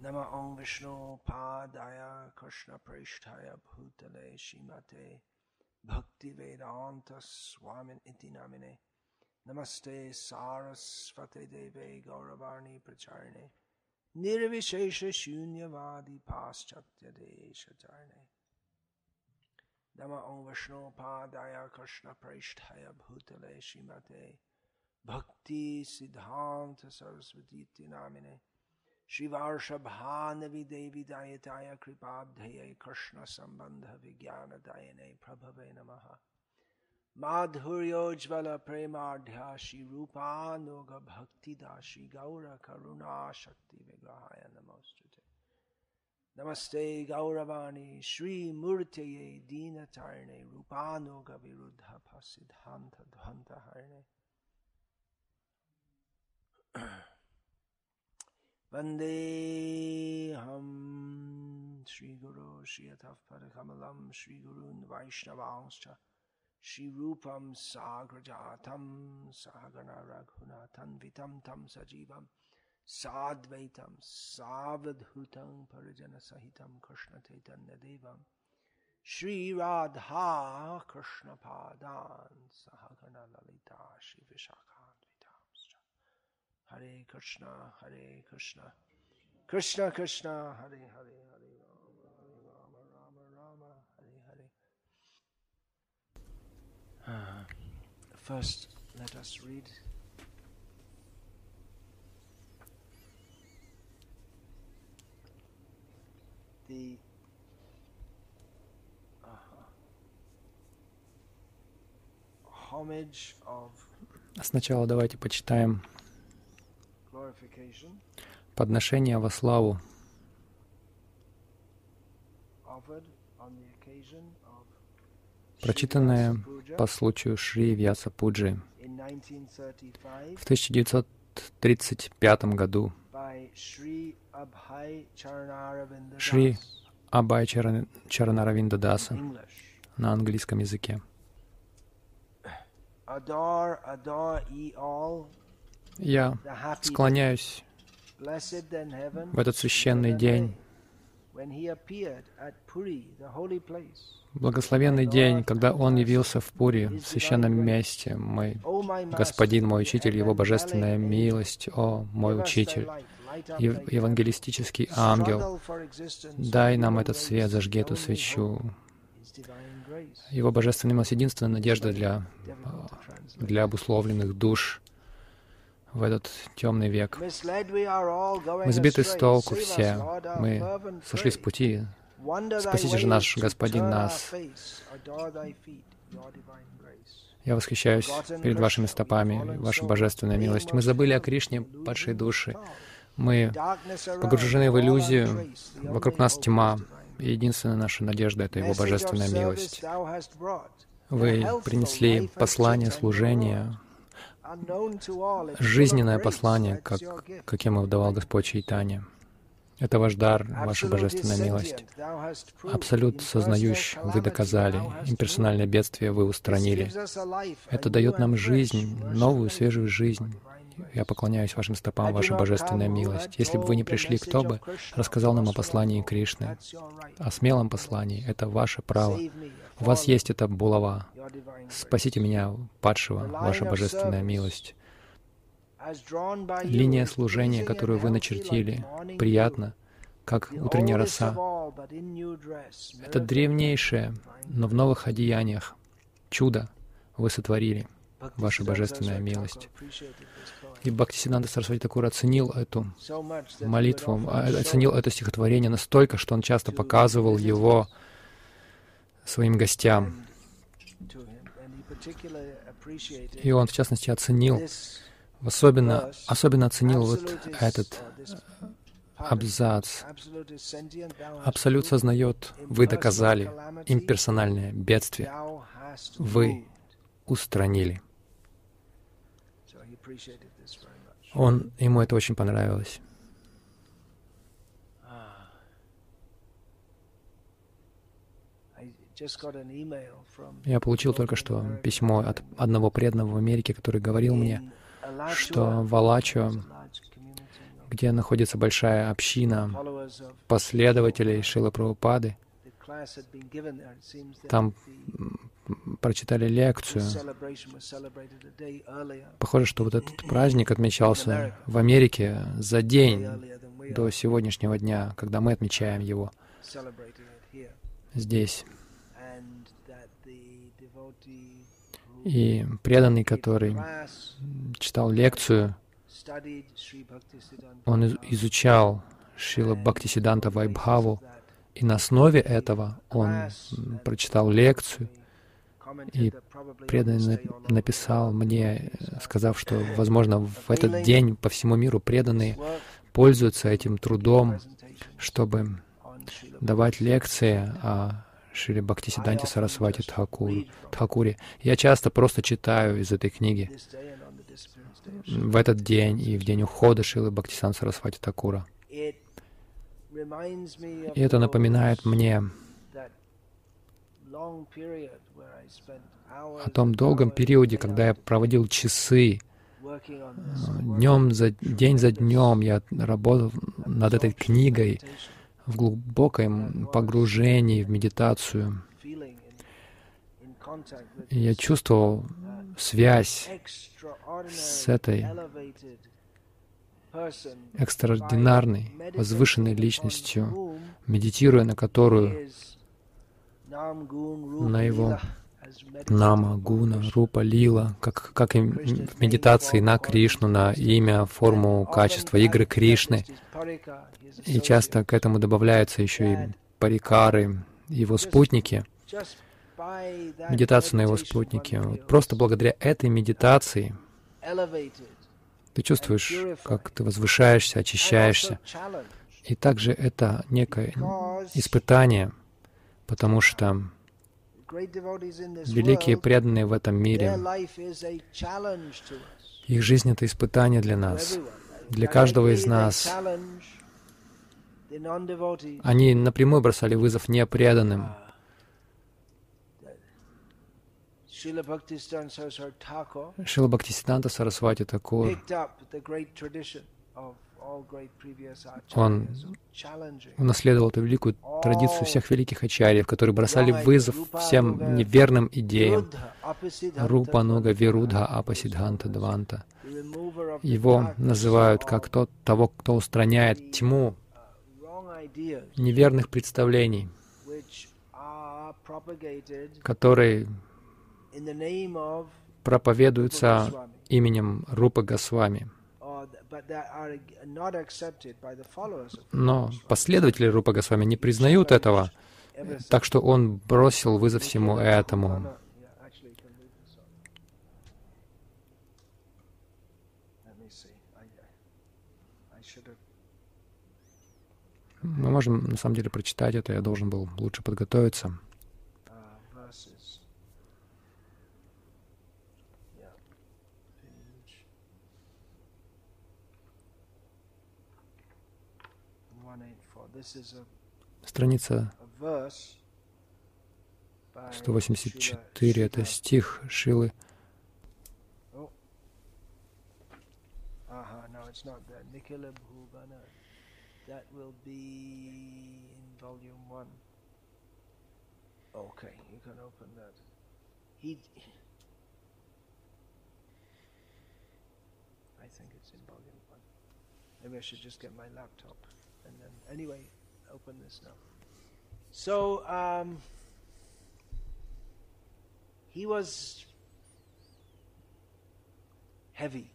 नम ओं विष्णुपादाय कृष्णप्रेष्ठाय भूतले श्रीमते भक्तिवेदान्तस्वामिन् इति नामिने नमस्ते सारस्वते देवे गौरवाणी प्रचारिणे निर्विशेषशून्यवादि पाश्चात्यदेशचारिणे नम ओं विष्णुपादाय कृष्णप्रेष्ठाय भूतले श्रीमते भक्ति सिद्धान्त सरस्वती नामिने शिवार्षभानवि देवी दायताय कृपाब्धये कृष्ण सम्बन्ध विज्ञान दायने प्रभवे नमः माधुर्योज्वल प्रेमाढ्या श्री रूपानुग भक्तिदा श्री गौर करुणा शक्ति विग्रहाय नमोस्तुते नमस्ते गौरवाणी श्री मूर्तये दीनतारिणे रूपानुग विरुद्ध सिद्धांत ध्वंत हरणे Vandeham Sri Guru Sri Atavpadakamalam Sri Gurun Vaishnavangscha Sri Rupam Sagrajatam Sahagana Raghunatan Vitam Tam Sajivam Sadvaitam Savadhutam Parijana Sahitam Krishna Chaitanya Devam Sri Radha Krishna Padan Sahagana Lalita Sri Vishakhan Vitamscha Hare Krishna, Hare Krishna, Krishna Krishna, Hare Hare, Hare Rama, Rama Rama, Hare Hare. Uh, first, let us read the uh, Сначала давайте почитаем подношение во славу, прочитанное по случаю Шри Вьяса Пуджи в 1935 году Шри Абай Чаранаравинда Даса на английском языке. Я склоняюсь в этот священный день, благословенный день, когда Он явился в Пури, в священном месте, мой Господин, мой Учитель, Его божественная милость, о, мой Учитель, евангелистический ангел, дай нам этот свет, зажги эту свечу. Его божественная милость — единственная надежда для, для обусловленных душ, в этот темный век. Мы сбиты с толку все, мы сошли с пути. Спасите же наш Господин нас. Я восхищаюсь перед вашими стопами, ваша божественная милость. Мы забыли о Кришне, падшей души. Мы погружены в иллюзию, вокруг нас тьма, и единственная наша надежда — это Его божественная милость. Вы принесли послание служения, жизненное послание, как, каким его давал Господь Чайтанья. Это ваш дар, ваша божественная милость. Абсолют сознающий, вы доказали. Имперсональное бедствие вы устранили. Это дает нам жизнь, новую, свежую жизнь. Я поклоняюсь вашим стопам, ваша божественная милость. Если бы вы не пришли, кто бы рассказал нам о послании Кришны, о смелом послании? Это ваше право. У вас есть эта булава. Спасите меня, падшего, ваша божественная милость. Линия служения, которую вы начертили, приятна, как утренняя роса. Это древнейшее, но в новых одеяниях. Чудо вы сотворили, ваша божественная милость. И Бхактисинанда Сарасвати Такур оценил эту молитву, оценил это стихотворение настолько, что он часто показывал его своим гостям. И он, в частности, оценил, особенно, особенно оценил вот этот абзац. Абсолют сознает, вы доказали имперсональное бедствие. Вы устранили. Он, ему это очень понравилось. Я получил только что письмо от одного преданного в Америке, который говорил мне, что в Алачо, где находится большая община последователей Шила Прабхупады. Там прочитали лекцию. Похоже, что вот этот праздник отмечался в Америке за день до сегодняшнего дня, когда мы отмечаем его здесь. И преданный, который читал лекцию, он изучал Шила Бхактисиданта Вайбхаву, и на основе этого он прочитал лекцию, и преданный написал мне, сказав, что, возможно, в этот день по всему миру преданные пользуются этим трудом, чтобы давать лекции о Шри Бхактисиданте Сарасвати Тхакур, Тхакуре. Я часто просто читаю из этой книги в этот день и в день ухода Шилы Бхактисан Сарасвати Такура. И это напоминает мне о том долгом периоде, когда я проводил часы, днем за день за днем я работал над этой книгой в глубоком погружении в медитацию. Я чувствовал связь с этой экстраординарной, возвышенной личностью, медитируя на которую, на его Нама, Гуна, Рупа, Лила, как, как и в медитации на Кришну, на имя, форму, качество, игры Кришны. И часто к этому добавляются еще и парикары, его спутники, медитацию на его спутнике. Вот просто благодаря этой медитации ты чувствуешь, как ты возвышаешься, очищаешься. И также это некое испытание, потому что великие преданные в этом мире, их жизнь — это испытание для нас, для каждого из нас. Они напрямую бросали вызов непреданным. Шила Бхактисиданта Сарасвати Такур он унаследовал эту великую традицию всех великих ачарьев, которые бросали вызов всем неверным идеям. Рупа Нуга Вирудха Апасидханта Дванта. Его называют как тот, того, кто устраняет тьму неверных представлений, которые проповедуются именем Рупа Госвами. Но последователи Рупа Госвами не признают этого, так что он бросил вызов всему этому. Мы можем на самом деле прочитать это, я должен был лучше подготовиться. Страница 184 — это стих Шилы. Okay, you can open that. He, I think it's in volume one. Maybe I should just get my laptop and then, anyway, open this now. So, um, he was heavy.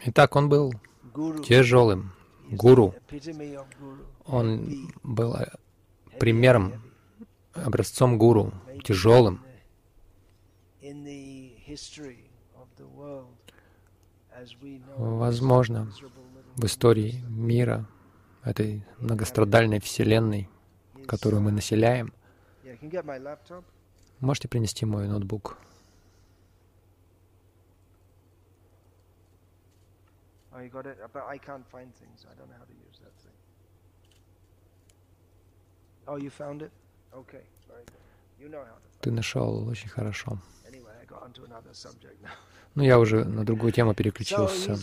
Итак, он был тяжелым, гуру. Он был э, примером, образцом гуру, тяжелым. Возможно, в истории мира этой многострадальной вселенной, которую мы населяем. Можете принести мой ноутбук? Oh, you got it? But I can't find things. I don't know how to use that thing. Oh, you found it? Okay, very good. Ты нашел очень хорошо. Но я уже на другую тему переключился.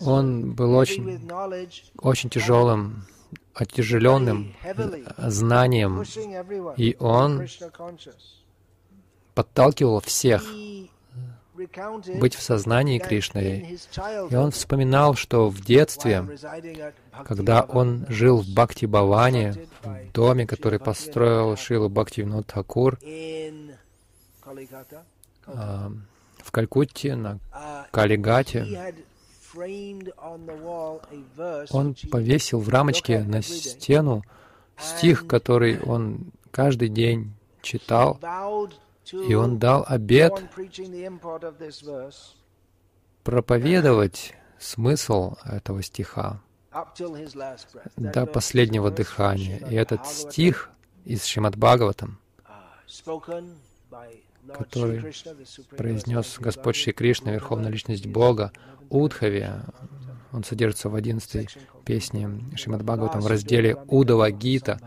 Он был очень, очень тяжелым, отяжеленным знанием, и он подталкивал всех быть в сознании Кришны. И он вспоминал, что в детстве, когда он жил в Бхакти Баване, в доме, который построил Шилу Бхакти Тхакур, а, в Калькутте, на Калигате, он повесил в рамочке на стену стих, который он каждый день читал, и он дал обет проповедовать смысл этого стиха до последнего дыхания. И этот стих из Шримад Бхагаватам, который произнес Господь Шри Кришна, Верховная Личность Бога, Удхави, он содержится в одиннадцатой песне Шримад Бхагаватам в разделе Удава Гита,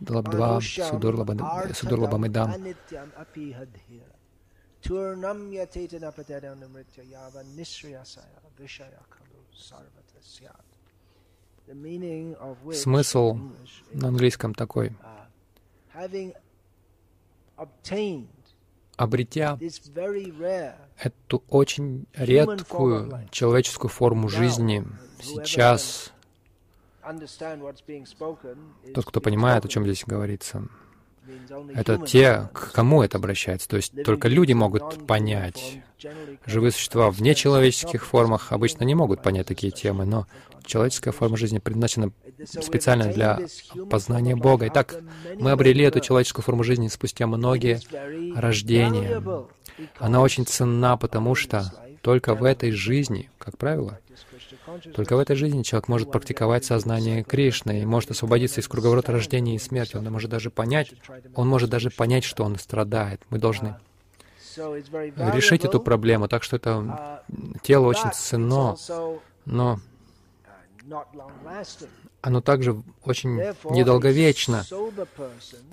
Лабдва Судурлабамидам. Смысл на английском такой. Обретя эту очень редкую человеческую форму жизни сейчас, тот, кто понимает, о чем здесь говорится, это те, к кому это обращается. То есть только люди могут понять. Живые существа в нечеловеческих формах обычно не могут понять такие темы, но человеческая форма жизни предназначена специально для познания Бога. Итак, мы обрели эту человеческую форму жизни спустя многие рождения. Она очень ценна, потому что только в этой жизни, как правило, только в этой жизни человек может практиковать сознание Кришны и может освободиться из круговорота рождения и смерти. Он может даже понять, он может даже понять, что он страдает. Мы должны решить эту проблему. Так что это тело очень ценно, но оно также очень недолговечно.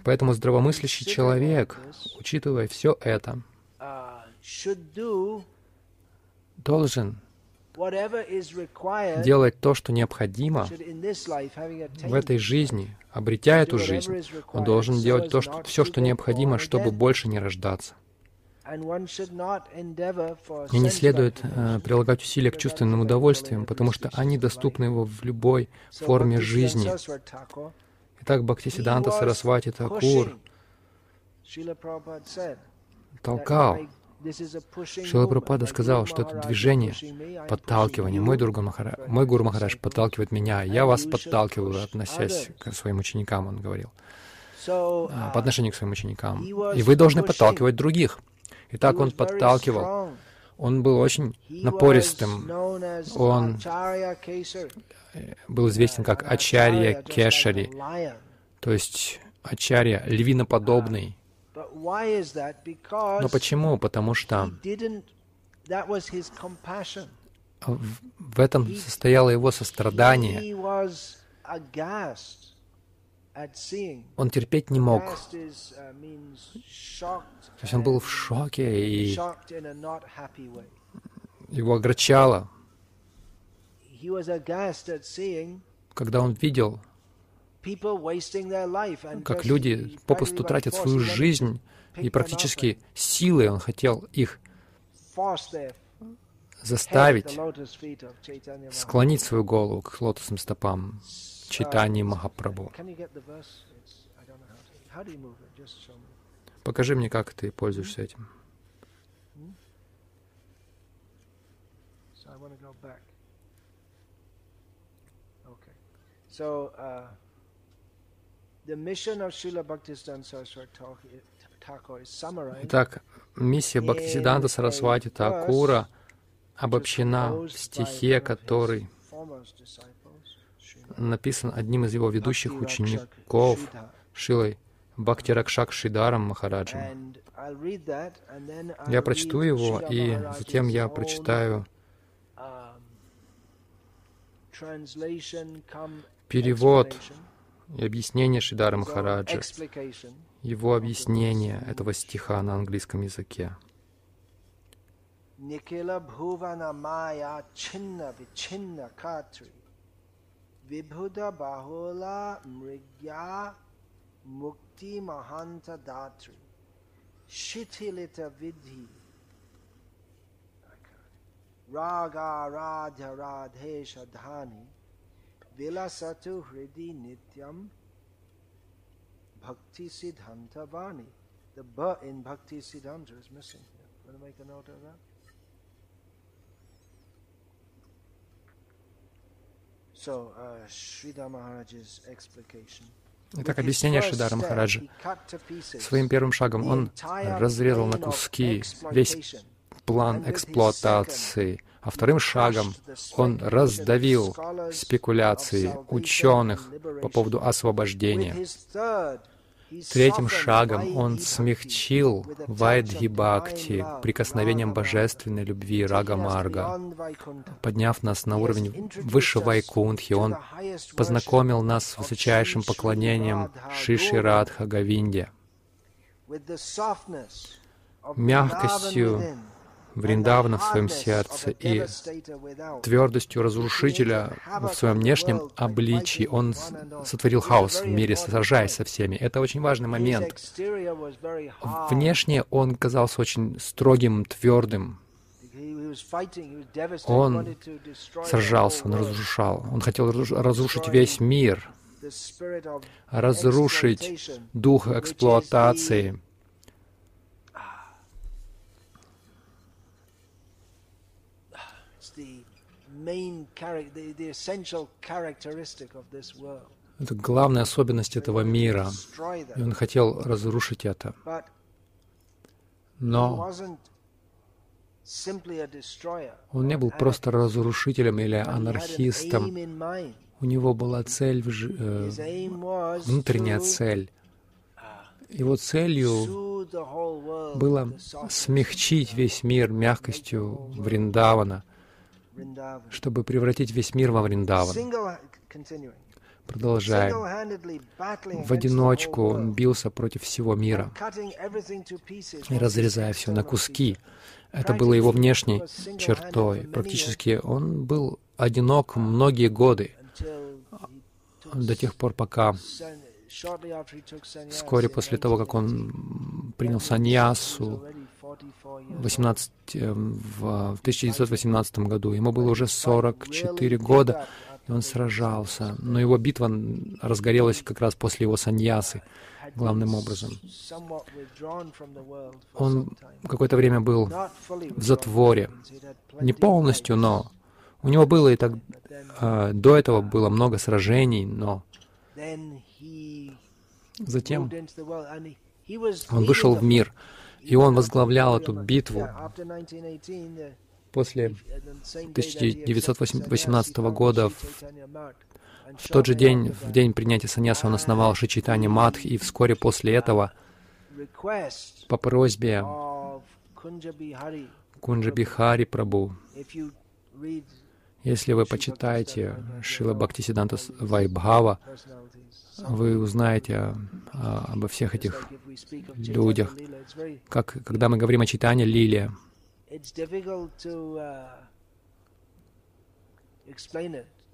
Поэтому здравомыслящий человек, учитывая все это, должен делать то, что необходимо в этой жизни, обретя эту жизнь, он должен делать то, что, все, что необходимо, чтобы больше не рождаться. И не следует э, прилагать усилия к чувственным удовольствиям, потому что они доступны его в любой форме жизни. Итак, Бхактисиданта Сарасвати Такур толкал Шила Прабхупада сказал, что это движение, подталкивание. Мой, Дурга Махара... Мой Гуру Махарадж подталкивает меня, я вас подталкиваю, относясь к своим ученикам, он говорил, а, по отношению к своим ученикам. И вы должны подталкивать других. И так он подталкивал. Он был очень напористым. Он был известен как Ачарья Кешари, то есть Ачарья, львиноподобный. Но почему? Потому что в этом состояло его сострадание. Он терпеть не мог. Uh, То есть он был в шоке, и его огорчало, когда он видел как люди попусту тратят свою жизнь и практически силой он хотел их заставить склонить свою голову к лотосным стопам Читани Махапрабху. Покажи мне, как ты пользуешься этим. So, Итак, миссия Бхактисиданта Сарасвати Такура обобщена в стихе, который написан одним из его ведущих учеников, Шилой Бхактиракшак Шидаром Махараджем. Я прочту его, и затем я прочитаю перевод И объяснение Шидара Махараджа, его объяснение этого стиха на английском языке. Никила Бхувана Майя Чинна Вичинна Катри. Vibhuda Bahula Mrigya Mukti Mahanta Datri Shitilita Vidhi Raga Radha Radhesha Dhani Vilasatu Hridi Nityam Bhakti Siddhanta Vani. The B in Bhakti Siddhanta is missing here. Want to make a note of that? Итак, объяснение Шидара Махараджа. Своим первым шагом он разрезал на куски весь план эксплуатации, а вторым шагом он раздавил спекуляции ученых по поводу освобождения. Третьим шагом он смягчил Вайдхи Бхакти прикосновением божественной любви Рага Марга. Подняв нас на уровень выше Вайкунтхи, он познакомил нас с высочайшим поклонением Шиши Радха Гавинде. Мягкостью Вриндавана в своем сердце и твердостью разрушителя в своем внешнем обличии. Он сотворил хаос в мире, сражаясь со всеми. Это очень важный момент. Внешне он казался очень строгим, твердым. Он сражался, он разрушал. Он хотел разрушить весь мир, разрушить дух эксплуатации, Это главная особенность этого мира. И он хотел разрушить это. Но он не был просто разрушителем или анархистом. У него была цель, э, внутренняя цель. Его целью было смягчить весь мир мягкостью Вриндавана — чтобы превратить весь мир во Вриндаван. Продолжаем. В одиночку он бился против всего мира, разрезая все на куски. Это было его внешней чертой. Практически он был одинок многие годы, до тех пор, пока вскоре после того, как он принял саньясу, 18, э, в 1918 году. Ему было уже 44 года, и он сражался. Но его битва разгорелась как раз после его саньясы, главным образом. Он какое-то время был в затворе. Не полностью, но у него было и так... Э, до этого было много сражений, но затем он вышел в мир, и он возглавлял эту битву. После 1918 года, в тот же день, в день принятия саньяса, он основал Шичитани Мадх, и вскоре после этого, по просьбе Кунджабихари Прабу, если вы почитаете Шила Бхактисиданта Вайбхава, вы узнаете а, обо всех этих людях. Как, когда мы говорим о читании Лилия,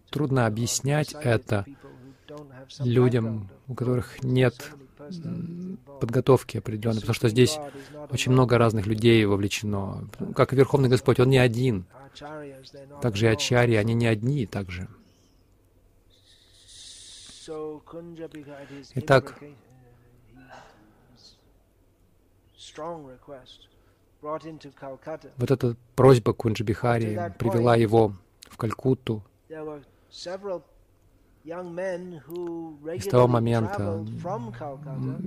трудно объяснять это людям, у которых нет подготовки определенной, потому что здесь очень много разных людей вовлечено. Как Верховный Господь, Он не один. Также и ачари, они не одни также. Итак, вот эта просьба Кунджабихари привела его в Калькутту. И с того момента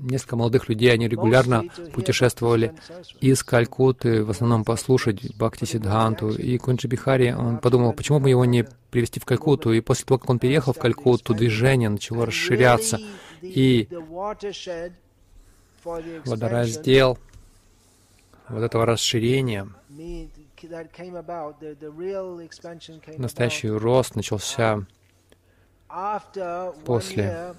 несколько молодых людей, они регулярно путешествовали из Калькутты, в основном послушать Бхакти Сидханту. И Кунджабихари, он подумал, почему бы его не привести в Калькутту. И после того, как он переехал в Калькутту, движение начало расширяться. И водораздел вот этого расширения, настоящий рост начался после.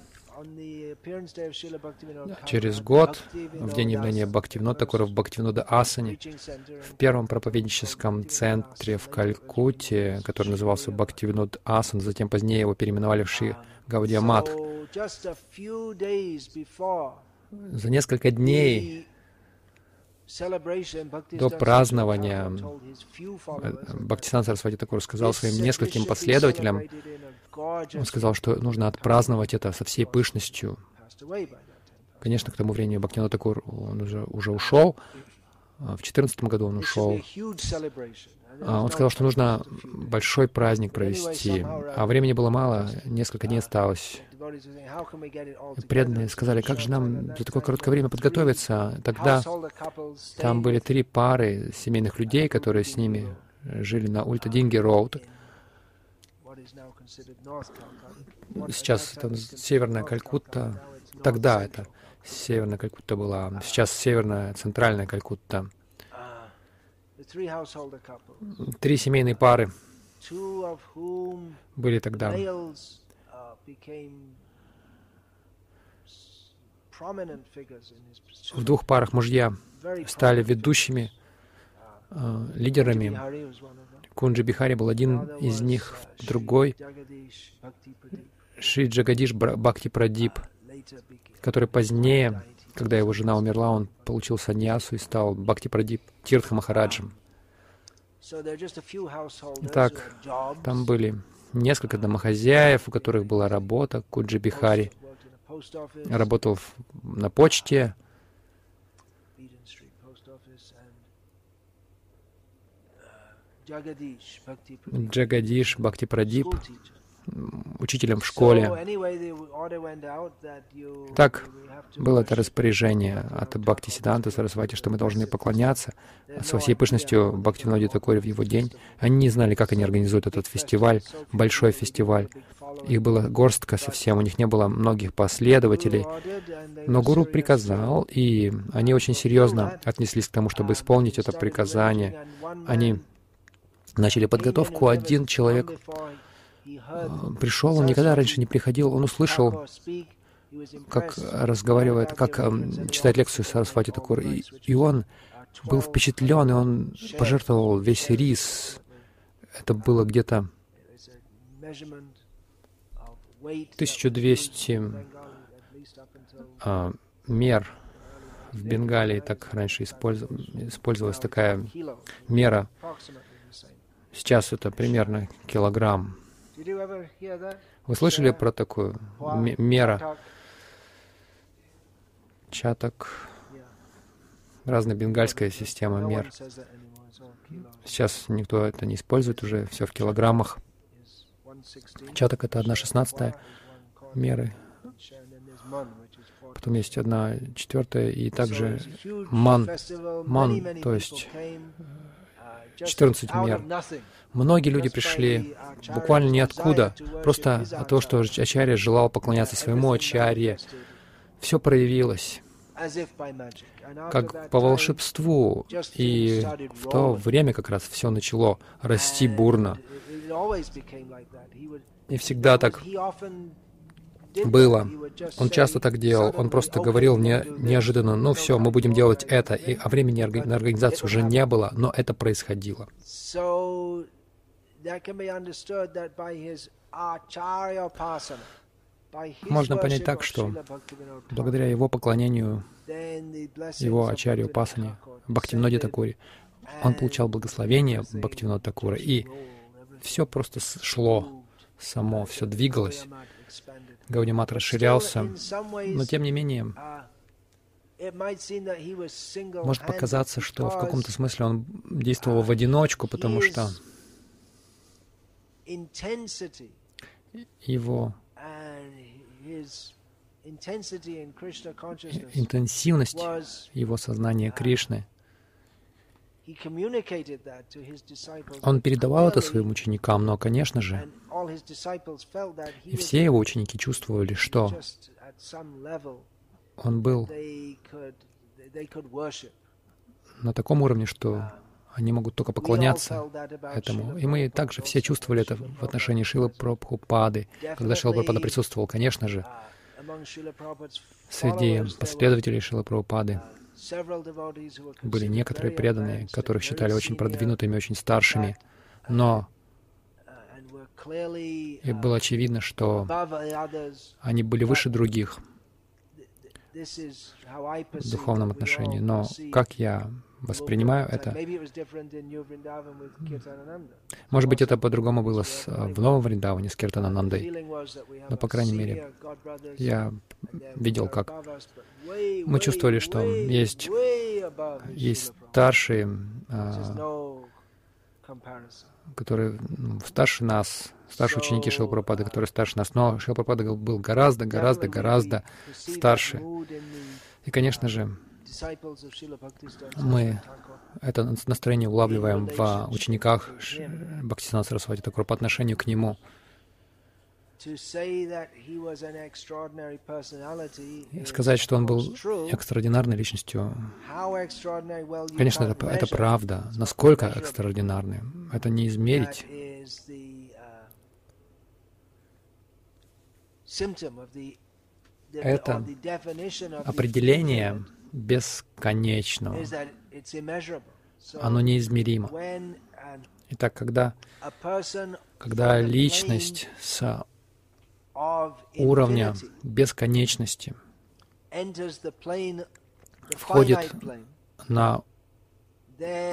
Через год, в день явления Бхактивинода в Бхактивинода Асане, в первом проповедническом центре в Калькутте, который назывался Бхактивинод Асан, затем позднее его переименовали в Ши Гаудия Матх, за несколько дней до празднования Бхактисан Сарасвати Такур сказал своим нескольким последователям, он сказал, что нужно отпраздновать это со всей пышностью. Конечно, к тому времени Бхактина Такур он уже, уже ушел, в 2014 году он ушел. А, он сказал, что нужно большой праздник провести, а времени было мало, несколько дней осталось. Преданные сказали, как же нам за такое короткое время подготовиться? Тогда там были три пары семейных людей, которые с ними жили на Ультадинги Роуд. Сейчас это северная Калькутта. Тогда это северная Калькутта была. Сейчас северная, центральная Калькутта. Три семейные пары были тогда. В двух парах мужья стали ведущими э, лидерами. Кунджи Бихари был один из них, другой Шри Джагадиш Бхакти Прадип, который позднее, когда его жена умерла, он получил саньясу и стал Бхакти Тиртха Махараджем. Так, там были несколько домохозяев, у которых была работа, Куджи Бихари. Работал на почте. Джагадиш Бхакти Прадип учителем в школе. Так, было это распоряжение от Бхакти Сиданта Сарасвати, что мы должны поклоняться со всей пышностью Бхактиноди Такуре в его день. Они не знали, как они организуют этот фестиваль, большой фестиваль. Их было горстка совсем, у них не было многих последователей. Но Гуру приказал, и они очень серьезно отнеслись к тому, чтобы исполнить это приказание. Они начали подготовку. Один человек пришел, он никогда раньше не приходил, он услышал, как разговаривает, как эм, читает лекцию Сарасвати Такур, и, и он был впечатлен, и он пожертвовал весь рис. Это было где-то 1200 а, мер в Бенгалии, так раньше использовалась такая мера. Сейчас это примерно килограмм вы слышали про такую мера? Чаток. Разная бенгальская система мер. Сейчас никто это не использует уже, все в килограммах. Чаток — это одна шестнадцатая меры. Потом есть одна четвертая, и также ман, ман, то есть 14 мер. Многие люди пришли буквально ниоткуда, просто от того, что Ачарья желал поклоняться своему Ачарье. Все проявилось как по волшебству. И в то время как раз все начало расти бурно. И всегда так было. Он часто так делал. Он просто говорил не, неожиданно, ну все, мы будем делать это. И, а времени на организацию уже не было, но это происходило. Можно понять так, что благодаря его поклонению, его Ачарью Пасане, Бхактивноде Такури, он получал благословение Бхактивнода Такура, и все просто шло само, все двигалось. Гаудимат расширялся, но тем не менее, может показаться, что в каком-то смысле он действовал в одиночку, потому что его интенсивность его сознания Кришны, он передавал это своим ученикам, но, конечно же, и все его ученики чувствовали, что он был на таком уровне, что они могут только поклоняться этому. И мы также все чувствовали это в отношении Шилы Прабхупады. Когда Шила Прабхупада присутствовал, конечно же, Среди последователей Шила Прабхупады были некоторые преданные, которых считали очень продвинутыми, очень старшими, но и было очевидно, что они были выше других в духовном отношении. Но как я воспринимаю это. Может быть, это по-другому было с, э, в Новом Вриндаване с Киртананандой. Но, по крайней мере, я видел, как мы чувствовали, что есть, есть старшие, а, которые старше нас, старшие ученики Шилпрапады, которые старше нас. Но Шилпрапада был гораздо, гораздо, гораздо старше. И, конечно же, мы это настроение улавливаем в учениках Бхактисана Сарасвати Такур по отношению к нему. Сказать, что он был экстраординарной личностью, конечно, это, это правда. Насколько экстраординарный, это не измерить. Это определение бесконечного. Оно неизмеримо. Итак, когда, когда личность с уровня бесконечности входит на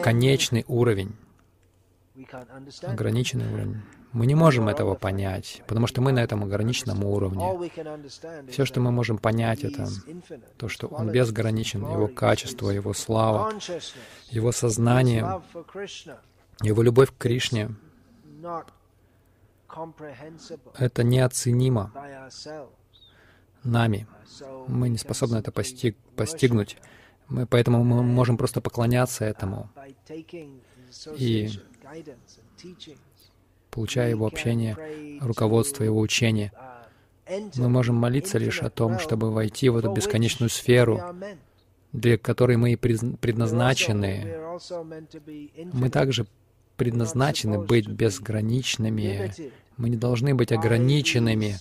конечный уровень, ограниченный уровень, мы не можем этого понять, потому что мы на этом ограниченном уровне. Все, что мы можем понять, это то, что Он безграничен, Его качество, Его слава, Его сознание, Его любовь к Кришне. Это неоценимо нами. Мы не способны это постиг, постигнуть. Мы, поэтому мы можем просто поклоняться этому. И получая его общение, руководство, его учение. Мы можем молиться лишь о том, чтобы войти в эту бесконечную сферу, для которой мы и предназначены. Мы также предназначены быть безграничными. Мы не должны быть ограниченными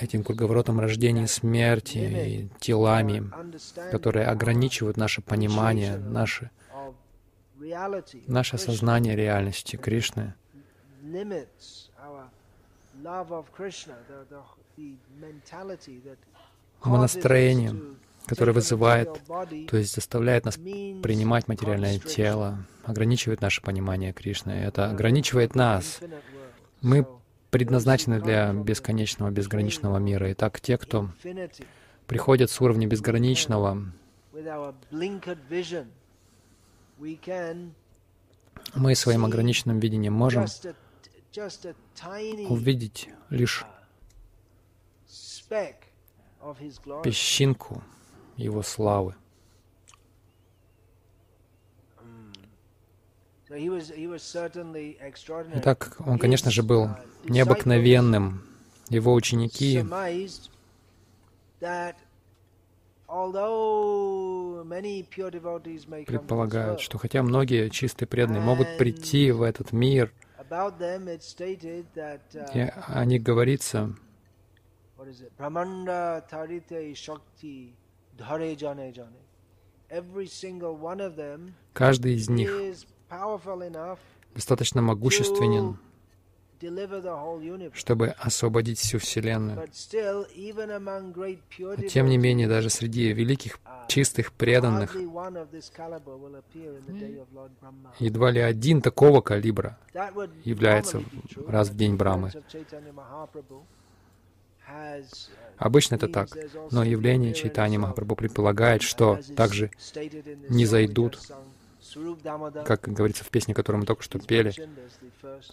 этим круговоротом рождения и смерти, и телами, которые ограничивают наше понимание, наше наше сознание реальности Кришны настроение, которое вызывает, то есть заставляет нас принимать материальное тело, ограничивает наше понимание Кришны. Это ограничивает нас. Мы предназначены для бесконечного, безграничного мира. Итак, те, кто приходят с уровня безграничного, мы своим ограниченным видением можем увидеть лишь песчинку Его славы. Итак, он, конечно же, был необыкновенным. Его ученики предполагают, что хотя многие чистые преданные могут прийти в этот мир, и о них говорится, каждый из них достаточно могущественен, чтобы освободить всю Вселенную. Но тем не менее, даже среди великих, uh, чистых, преданных, едва ли один такого калибра является раз в день Брамы. Uh, Обычно это так, но явление Чайтани Махапрабху предполагает, что также не зайдут как говорится в песне, которую мы только что пели,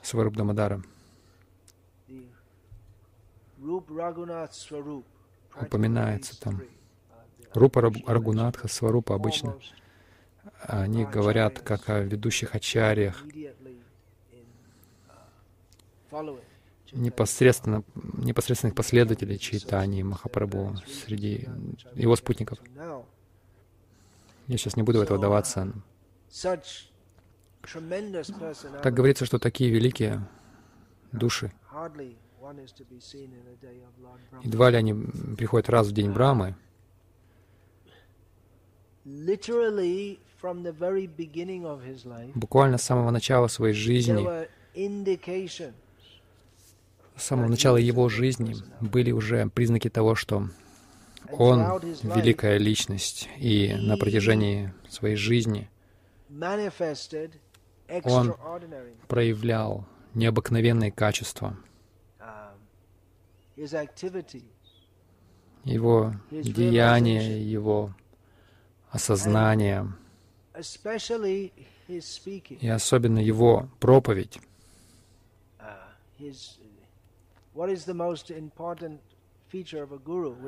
Сваруб Дамадара упоминается там. Рупа Рагунатха, Сварупа обычно, они говорят как о ведущих ачарьях, непосредственно, непосредственных последователей Чайтани Махапрабху среди его спутников. Я сейчас не буду в это вдаваться. Так говорится, что такие великие души Едва ли они приходят раз в день Брамы. Буквально с самого начала своей жизни, с самого начала его жизни были уже признаки того, что он великая личность, и на протяжении своей жизни он проявлял необыкновенные качества. Его деяния, его осознание, и особенно его проповедь.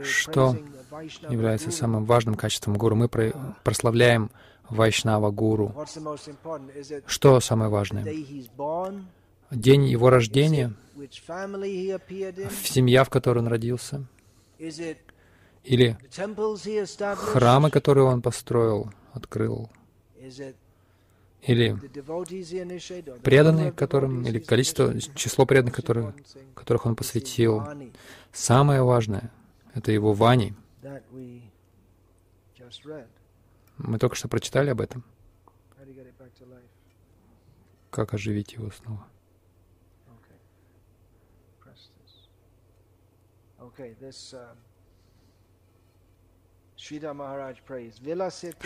Что является самым важным качеством гуру? Мы прославляем Вайшнава Гуру. Что самое важное? День его рождения, семья, в которой он родился, или храмы, которые он построил, открыл, или преданные, которым, или количество, число преданных, которых, которых он посвятил. Самое важное — это его вани. Мы только что прочитали об этом. Как оживить его снова?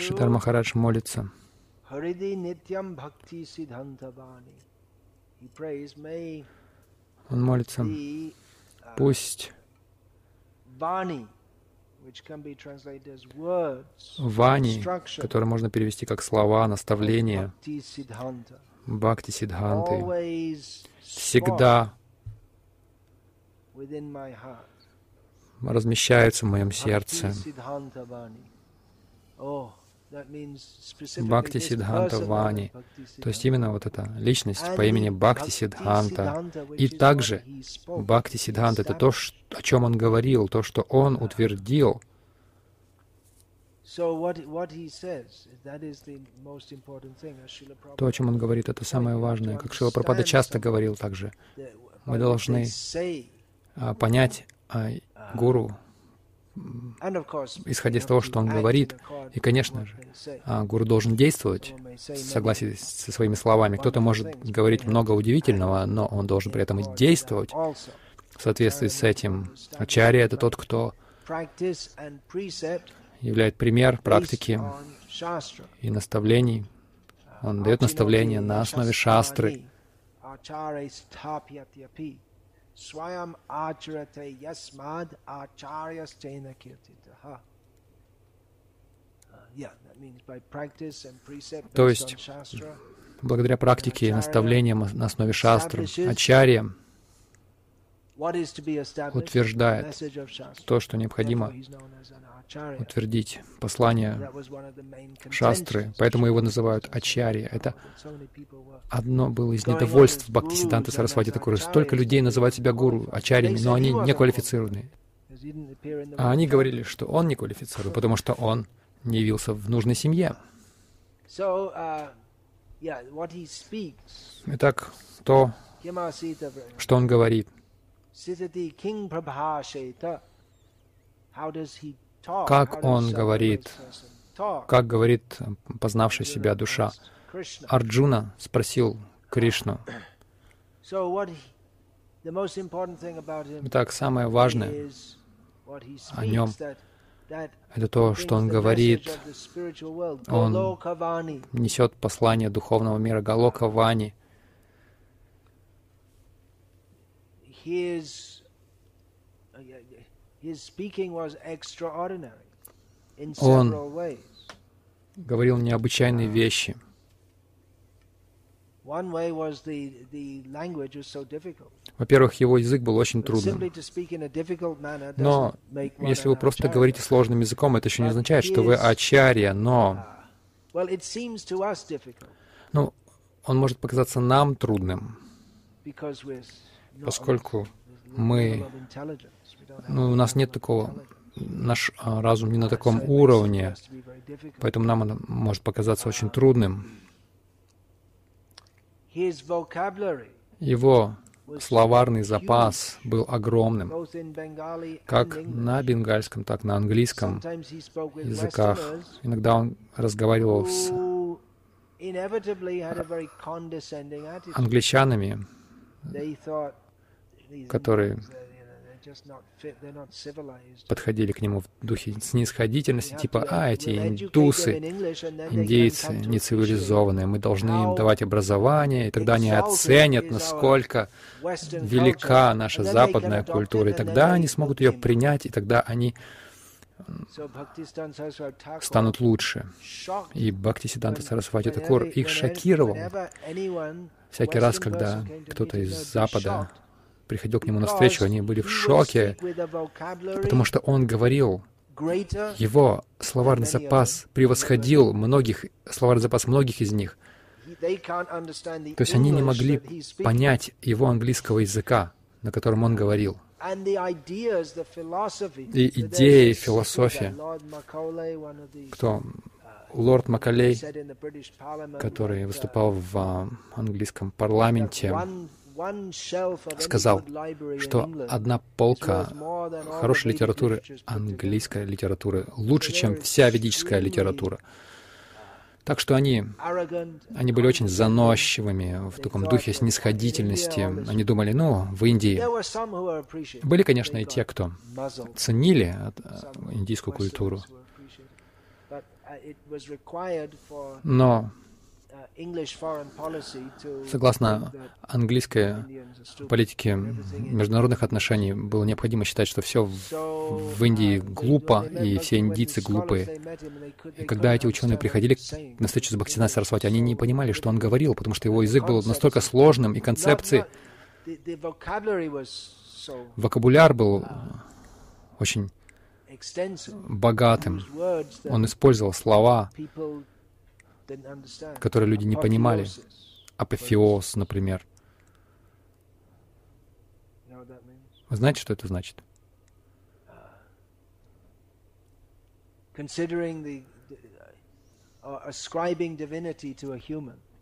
Шидар Махарадж молится. Он молится, uh, пусть Вани, который можно перевести как слова, наставления, Бхакти Сиддханты, всегда размещаются в моем сердце. Бхакти Сиддханта Вани. То есть именно вот эта личность по имени Бхакти Сиддханта. И также Бхакти Сиддханта — это то, о чем он говорил, то, что он утвердил. То, о чем он говорит, это самое важное. Как Шила Прабхада часто говорил также, мы должны а, понять а, гуру исходя из того, что он говорит. И, конечно же, а, гуру должен действовать в согласии со своими словами. Кто-то может говорить много удивительного, но он должен при этом и действовать в соответствии с этим. Ачарья — это тот, кто являет пример практики и наставлений. Он дает наставления на основе шастры. Swayam acharate yasmad acharyastena kirtitaha. То есть, благодаря практике и наставлениям на основе шастры, ачарья утверждает то, что необходимо утвердить послание шастры, поэтому его называют ачарья. Это одно было из недовольств Бхактисиданта Сарасвати Такуры. Столько людей называют себя гуру, ачарьями, но они не квалифицированные. А они говорили, что он не квалифицирован, потому что он не явился в нужной семье. Итак, то, что он говорит, как он говорит, как говорит познавший себя душа. Арджуна спросил Кришну. Итак, самое важное о нем это то, что он говорит. Он несет послание духовного мира Галока Вани. Он говорил необычайные вещи. Во-первых, его язык был очень трудным. Но если вы просто говорите сложным языком, это еще не означает, что вы ачарья, но... Ну, он может показаться нам трудным, поскольку мы ну, у нас нет такого, наш а, разум не на таком уровне, поэтому нам это может показаться очень трудным. Его словарный запас был огромным, как на бенгальском, так и на английском языках. Иногда он разговаривал с англичанами, которые подходили к нему в духе снисходительности, типа, а, эти индусы, индейцы нецивилизованные, мы должны им давать образование, и тогда они оценят, насколько велика наша западная культура, и тогда они смогут ее принять, и тогда они станут лучше. И Бхактисиданта Сарасвати Такур их шокировал. Всякий раз, когда кто-то из Запада приходил к нему навстречу, они были в шоке, потому что он говорил, его словарный запас превосходил многих, словарный запас многих из них. То есть они не могли понять его английского языка, на котором он говорил. И идеи, философия, кто лорд Макалей, который выступал в английском парламенте, сказал, что одна полка хорошей литературы, английской литературы, лучше, чем вся ведическая литература. Так что они, они были очень заносчивыми в таком духе снисходительности. Они думали, ну, в Индии. Были, конечно, и те, кто ценили индийскую культуру. Но Согласно английской политике международных отношений, было необходимо считать, что все в, Индии глупо, и все индийцы глупые. И когда эти ученые приходили на встречу с Бхактинат Сарасвати, они не понимали, что он говорил, потому что его язык был настолько сложным, и концепции... Вокабуляр был очень богатым. Он использовал слова, которые люди не понимали. Апофеоз, например. Вы знаете, что это значит?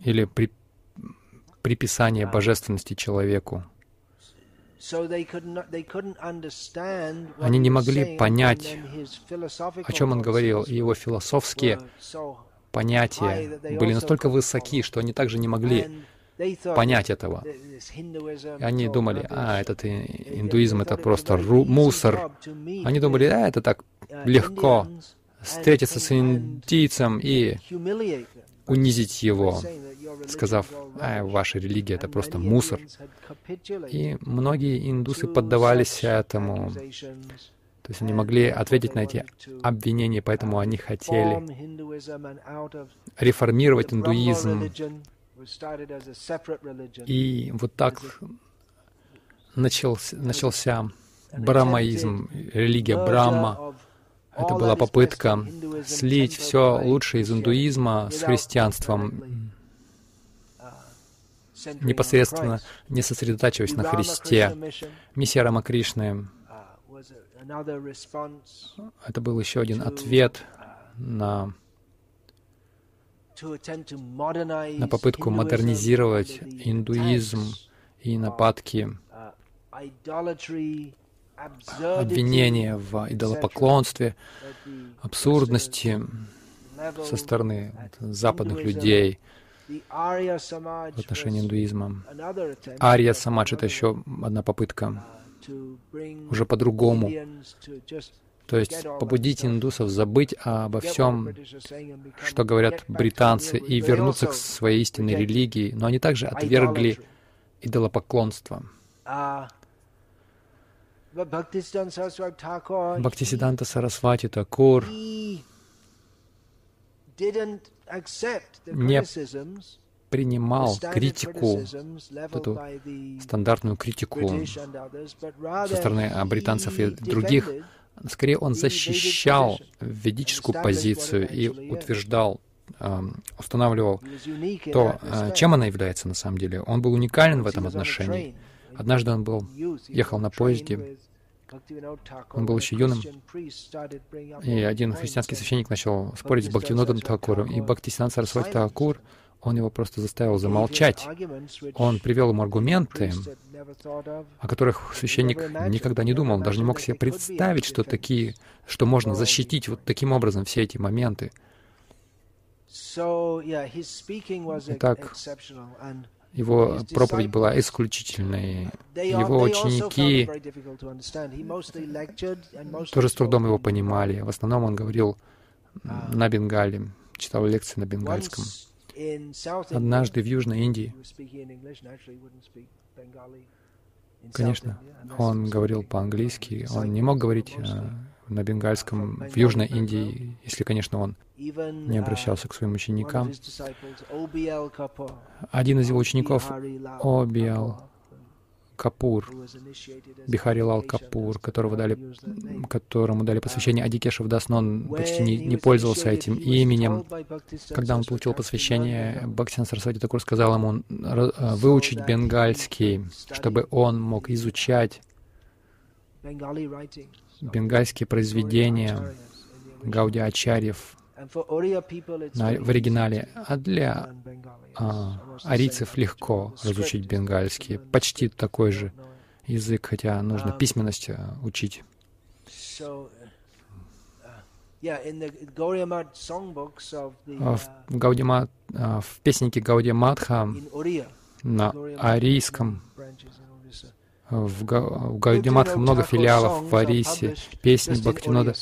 Или при, приписание божественности человеку. Они не могли понять, о чем он говорил, и его философские понятия были настолько высоки, что они также не могли понять этого. И они думали, а, этот индуизм — это просто мусор. Они думали, а, это так легко встретиться с индийцем и унизить его, сказав, а, ваша религия — это просто мусор. И многие индусы поддавались этому. То есть они могли ответить на эти обвинения, поэтому они хотели реформировать индуизм. И вот так начался, начался брамаизм, религия Брахма. Это была попытка слить все лучшее из индуизма с христианством, непосредственно не сосредотачиваясь на Христе. Миссия Рамакришны это был еще один ответ на, на попытку модернизировать индуизм и нападки, обвинения в идолопоклонстве, абсурдности со стороны западных людей в отношении индуизма. Ария Самадж — это еще одна попытка уже по-другому. То есть побудить индусов забыть обо всем, что говорят британцы, и вернуться к своей истинной религии. Но они также отвергли идолопоклонство. Бхактисиданта Сарасвати Такур не принимал критику, эту стандартную критику со стороны британцев и других. Скорее, он защищал ведическую позицию и утверждал, устанавливал то, а, чем она является на самом деле. Он был уникален в этом отношении. Однажды он был, ехал на поезде, он был еще юным, и один христианский священник начал спорить с Бхактивинодом Такуром, и Бхактисинан Сарасвати Такур он его просто заставил замолчать. Он привел ему аргументы, о которых священник никогда не думал, даже не мог себе представить, что такие, что можно защитить вот таким образом все эти моменты. Итак, его проповедь была исключительной. Его ученики тоже с трудом его понимали. В основном он говорил на бенгале, читал лекции на бенгальском. Однажды в Южной Индии, конечно, он говорил по-английски, он не мог говорить э, на бенгальском в Южной Индии, если, конечно, он не обращался к своим ученикам. Один из его учеников, Обиал Капур, Бихари Лал Капур, которого дали, которому дали посвящение Адикешев Дас, но он почти не, не пользовался этим именем. Когда он получил посвящение, Бхактин Сарасвати Такур сказал ему э, выучить бенгальский, чтобы он мог изучать бенгальские произведения Гауди Ачарьев в оригинале, а для а, арийцев легко разучить бенгальский, почти такой же язык, хотя нужно um, письменность э, учить. Uh, а в, Гаудима, а, в песеннике Гаудия Мадха на арийском в, Га, в Гаудиматха много филиалов в Арисе, песни Бхактинода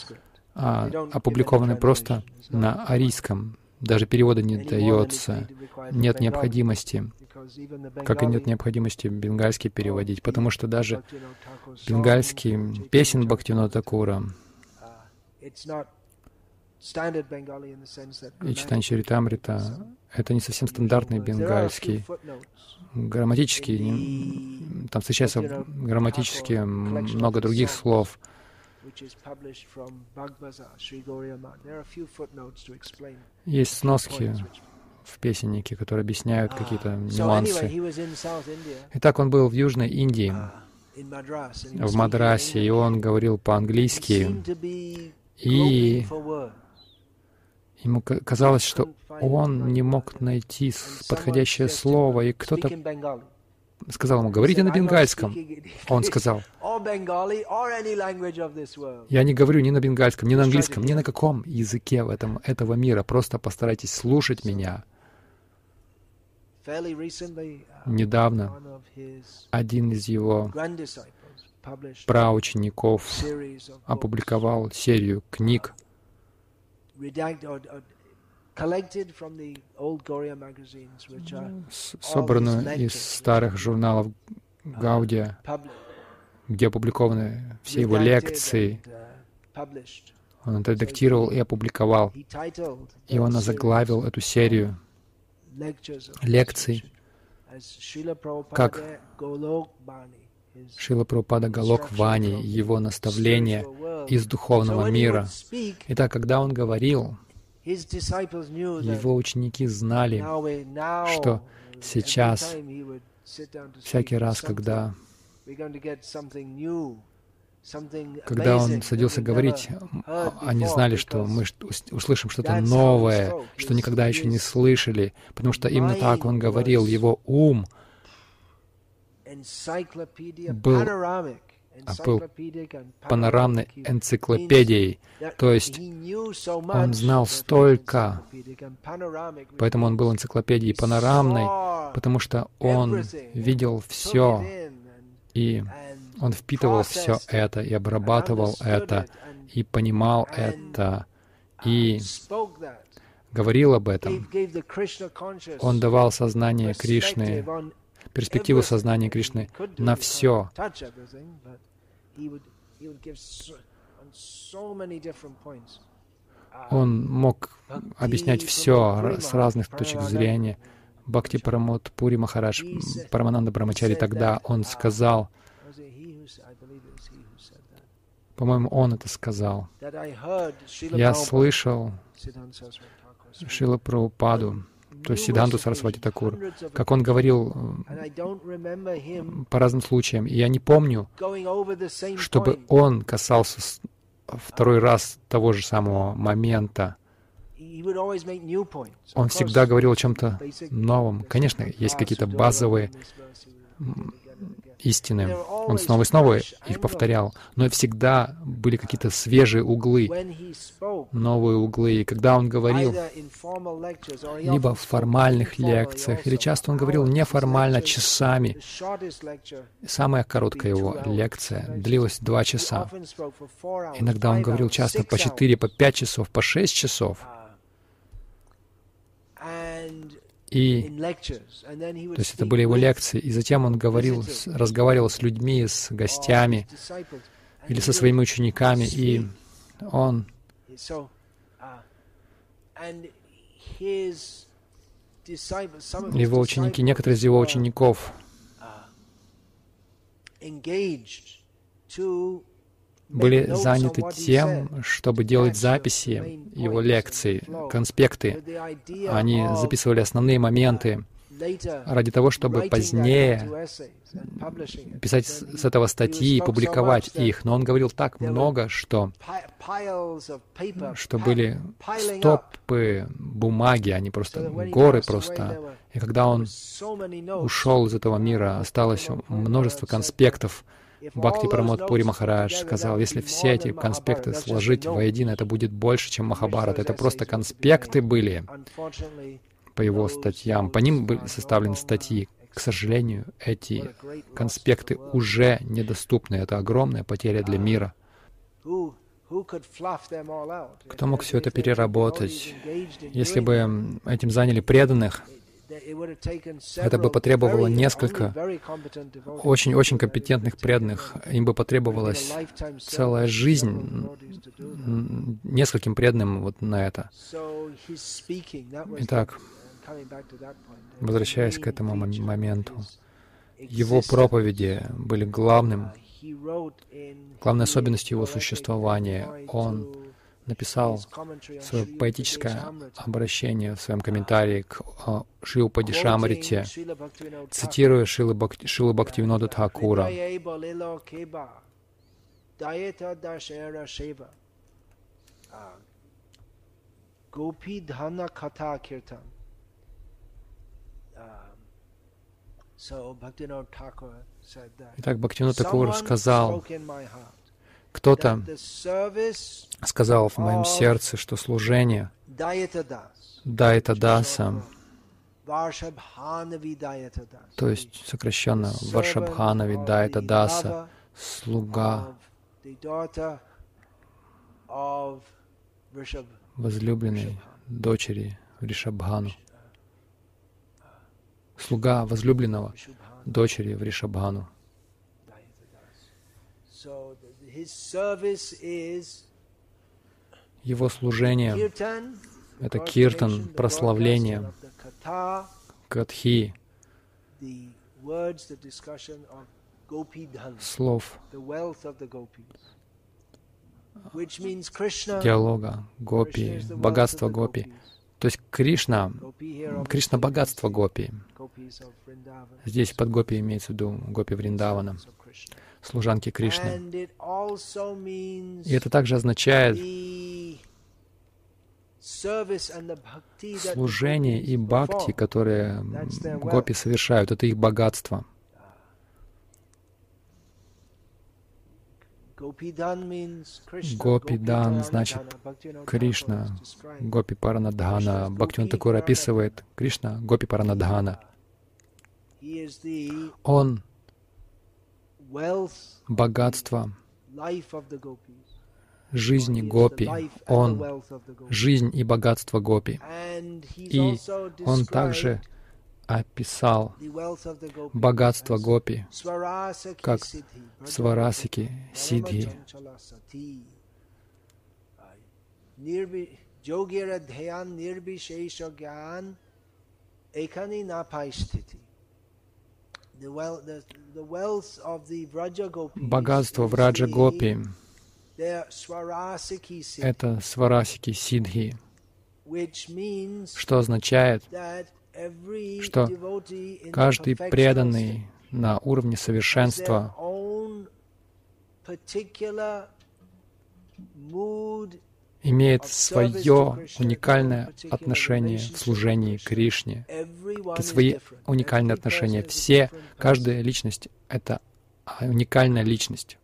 а, опубликованы просто на арийском. Даже перевода не дается. Нет необходимости, как и нет необходимости бенгальский переводить, потому что даже бенгальский песен Бхактино Такура и читание Чаритамрита — это не совсем стандартный бенгальский. Грамматический, там встречается грамматически много других слов — есть сноски в песеннике, которые объясняют какие-то ah, нюансы. Итак, он был в Южной Индии, ah, в Мадрасе, и он говорил по-английски. И ему казалось, что он не мог найти подходящее слово, и кто-то сказал ему, говорите на бенгальском. Он сказал, я не говорю ни на бенгальском, ни на английском, ни на каком языке в этом, этого мира. Просто постарайтесь слушать меня. Недавно один из его праучеников опубликовал серию книг, собранную из старых журналов Гаудия, где опубликованы все его лекции. Uh, он отредактировал и опубликовал. И он озаглавил эту серию лекций как Шила Прабхупада Галок Вани, его наставления из духовного мира. Итак, когда он говорил, его ученики знали, что сейчас, всякий раз, когда когда он садился говорить, они знали, что мы услышим что-то новое, что никогда еще не слышали, потому что именно так он говорил. Его ум был был панорамной энциклопедией, то есть он знал столько, поэтому он был энциклопедией панорамной, потому что он видел все, и он впитывал все это, и обрабатывал это, и понимал это, и говорил об этом. Он давал сознание Кришны перспективу сознания Кришны на все. Он мог объяснять все с разных точек зрения. Бхакти Парамот Пури Махарадж, Парамананда Брамачари, тогда он сказал, по-моему, он это сказал. Я слышал Шила Прабхупаду, то есть Сиданту Сарасвати Такур, как он говорил по разным случаям. И я не помню, чтобы он касался второй раз того же самого момента. Он всегда говорил о чем-то новом. Конечно, есть какие-то базовые истины. Он снова и снова их повторял. Но всегда были какие-то свежие углы, новые углы. И когда он говорил, либо в формальных лекциях, или часто он говорил неформально, часами. Самая короткая его лекция длилась два часа. Иногда он говорил часто по четыре, по пять часов, по шесть часов. И, то есть это были его лекции, и затем он говорил, разговаривал с людьми, с гостями или со своими учениками, и он его ученики, некоторые из его учеников были заняты тем, чтобы делать записи его лекций, конспекты. Они записывали основные моменты ради того, чтобы позднее писать с этого статьи и публиковать их. Но он говорил так много, что, что были стопы бумаги, они просто горы просто. И когда он ушел из этого мира, осталось множество конспектов, Бхакти Прамод Пури Махарадж сказал, если все эти конспекты сложить воедино, это будет больше, чем Махабарат. Это просто конспекты были по его статьям. По ним были составлены статьи. К сожалению, эти конспекты уже недоступны. Это огромная потеря для мира. Кто мог все это переработать? Если бы этим заняли преданных, это бы потребовало несколько очень-очень компетентных преданных. Им бы потребовалась целая жизнь нескольким преданным вот на это. Итак, возвращаясь к этому моменту, его проповеди были главным, главной особенностью его существования. Он написал свое поэтическое обращение в своем комментарии к uh, Шилу Падишамрите, цитируя Шилу, Бхакти, Шилу Бхактивинода Тхакура. Итак, Бхактивинод Такур сказал, кто-то сказал в моем сердце, что служение Дайта Даса, то есть сокращенно Варшабханави Дайта Даса, слуга. возлюбленной дочери Вришабхану, слуга возлюбленного дочери Вришабхану. Его служение — это киртан, прославление, катхи, слов, диалога, гопи, богатство гопи. То есть Кришна, Кришна — богатство гопи. Здесь под гопи имеется в виду гопи Вриндавана служанки Кришны. И это также означает служение и бхакти, которые гопи совершают, это их богатство. Гопидан значит Кришна, Гопи Паранадхана. Бхактиван Такур описывает Кришна, Гопи Паранадхана. Он богатство жизни Гопи. Он — жизнь и богатство Гопи. И он также описал богатство Гопи как сварасики, сидхи. Gyan ekani na paisthiti. Богатство в Раджа Гопи — это сварасики сидхи, что означает, что каждый преданный на уровне совершенства имеет свое уникальное отношение в служении Кришне, свои уникальные отношения. Все, каждая личность — это уникальная личность.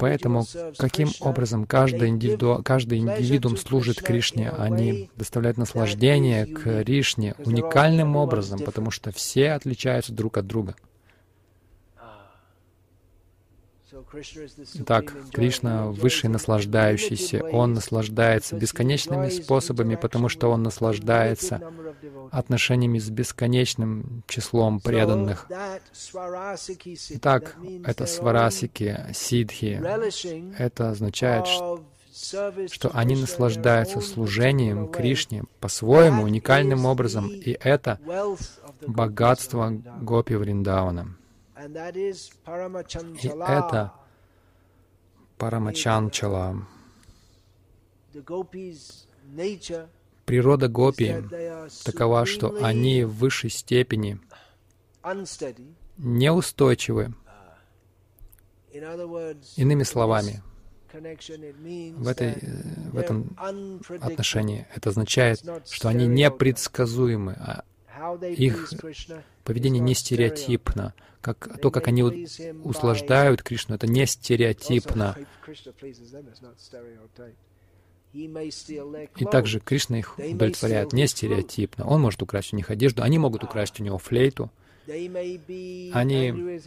Поэтому каким образом каждый, индивиду, каждый индивидуум служит Кришне? Они доставляют наслаждение Кришне уникальным образом, потому что все отличаются друг от друга. Так, Кришна — высший наслаждающийся. Он наслаждается бесконечными способами, потому что Он наслаждается отношениями с бесконечным числом преданных. Итак, это сварасики, сидхи. Это означает, что они наслаждаются служением Кришне по-своему, уникальным образом, и это богатство Гопи Вриндавана. И это Парамачанчала. Природа гопи такова, что они в высшей степени неустойчивы. Иными словами, в, этой, в этом отношении это означает, что они непредсказуемы, а их поведение не стереотипно. Как, то, как они услаждают Кришну, это не стереотипно. И также Кришна их удовлетворяет не стереотипно. Он может украсть у них одежду, они могут украсть у него флейту, они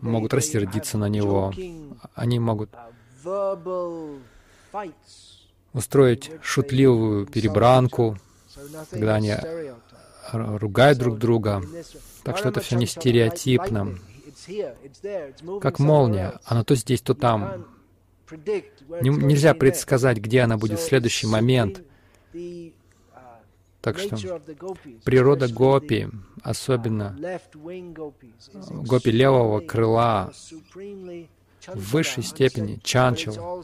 могут рассердиться на него, они могут устроить шутливую перебранку, когда они ругают друг друга. Так что это все не стереотипно. Как молния. Она то здесь, то там. нельзя предсказать, где она будет в следующий момент. Так что природа гопи, особенно гопи левого крыла, в высшей степени чанчал,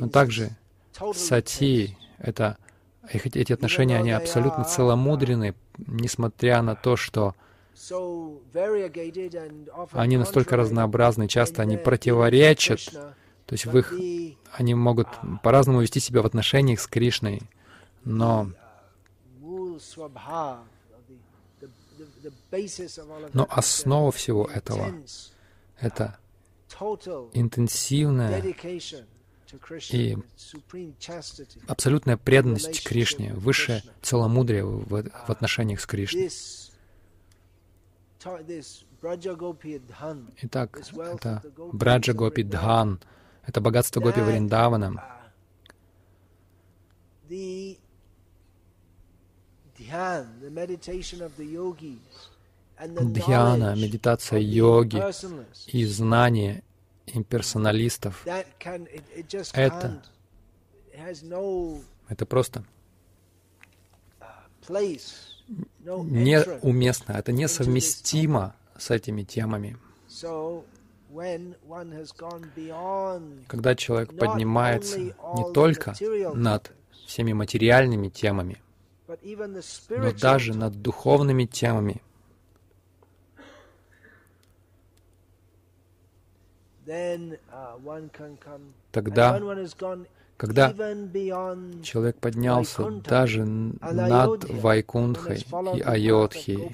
но также сати — это эти отношения, они абсолютно целомудрены, несмотря на то, что они настолько разнообразны, часто они противоречат, то есть в их, они могут по-разному вести себя в отношениях с Кришной, но но основа всего этого — это интенсивная и абсолютная преданность Кришне, высшее целомудрие в, в отношениях с Кришной. Итак, это Браджа Гопи Дхан, это богатство Гопи Вриндавана. Дхьяна, медитация йоги и знание имперсоналистов. Это, это просто неуместно, это несовместимо с этими темами. Когда человек поднимается не только над всеми материальными темами, но даже над духовными темами, Тогда, когда человек поднялся даже над Вайкунхой и Айодхи,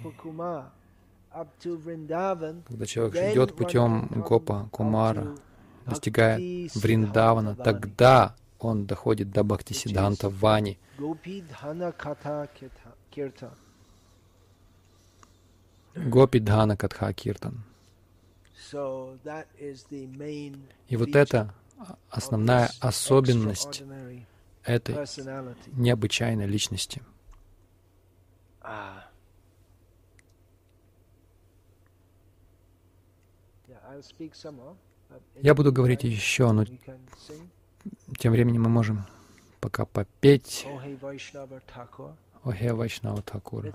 когда человек идет путем Гопа Кумара, достигая Вриндавана, тогда он доходит до Бхактисиданта Вани. Гопи Дхана Катха Киртан. И вот это основная особенность этой необычайной личности. Я буду говорить еще, но тем временем мы можем пока попеть. Охе Вайшнава Такура.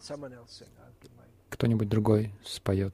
Кто-нибудь другой споет.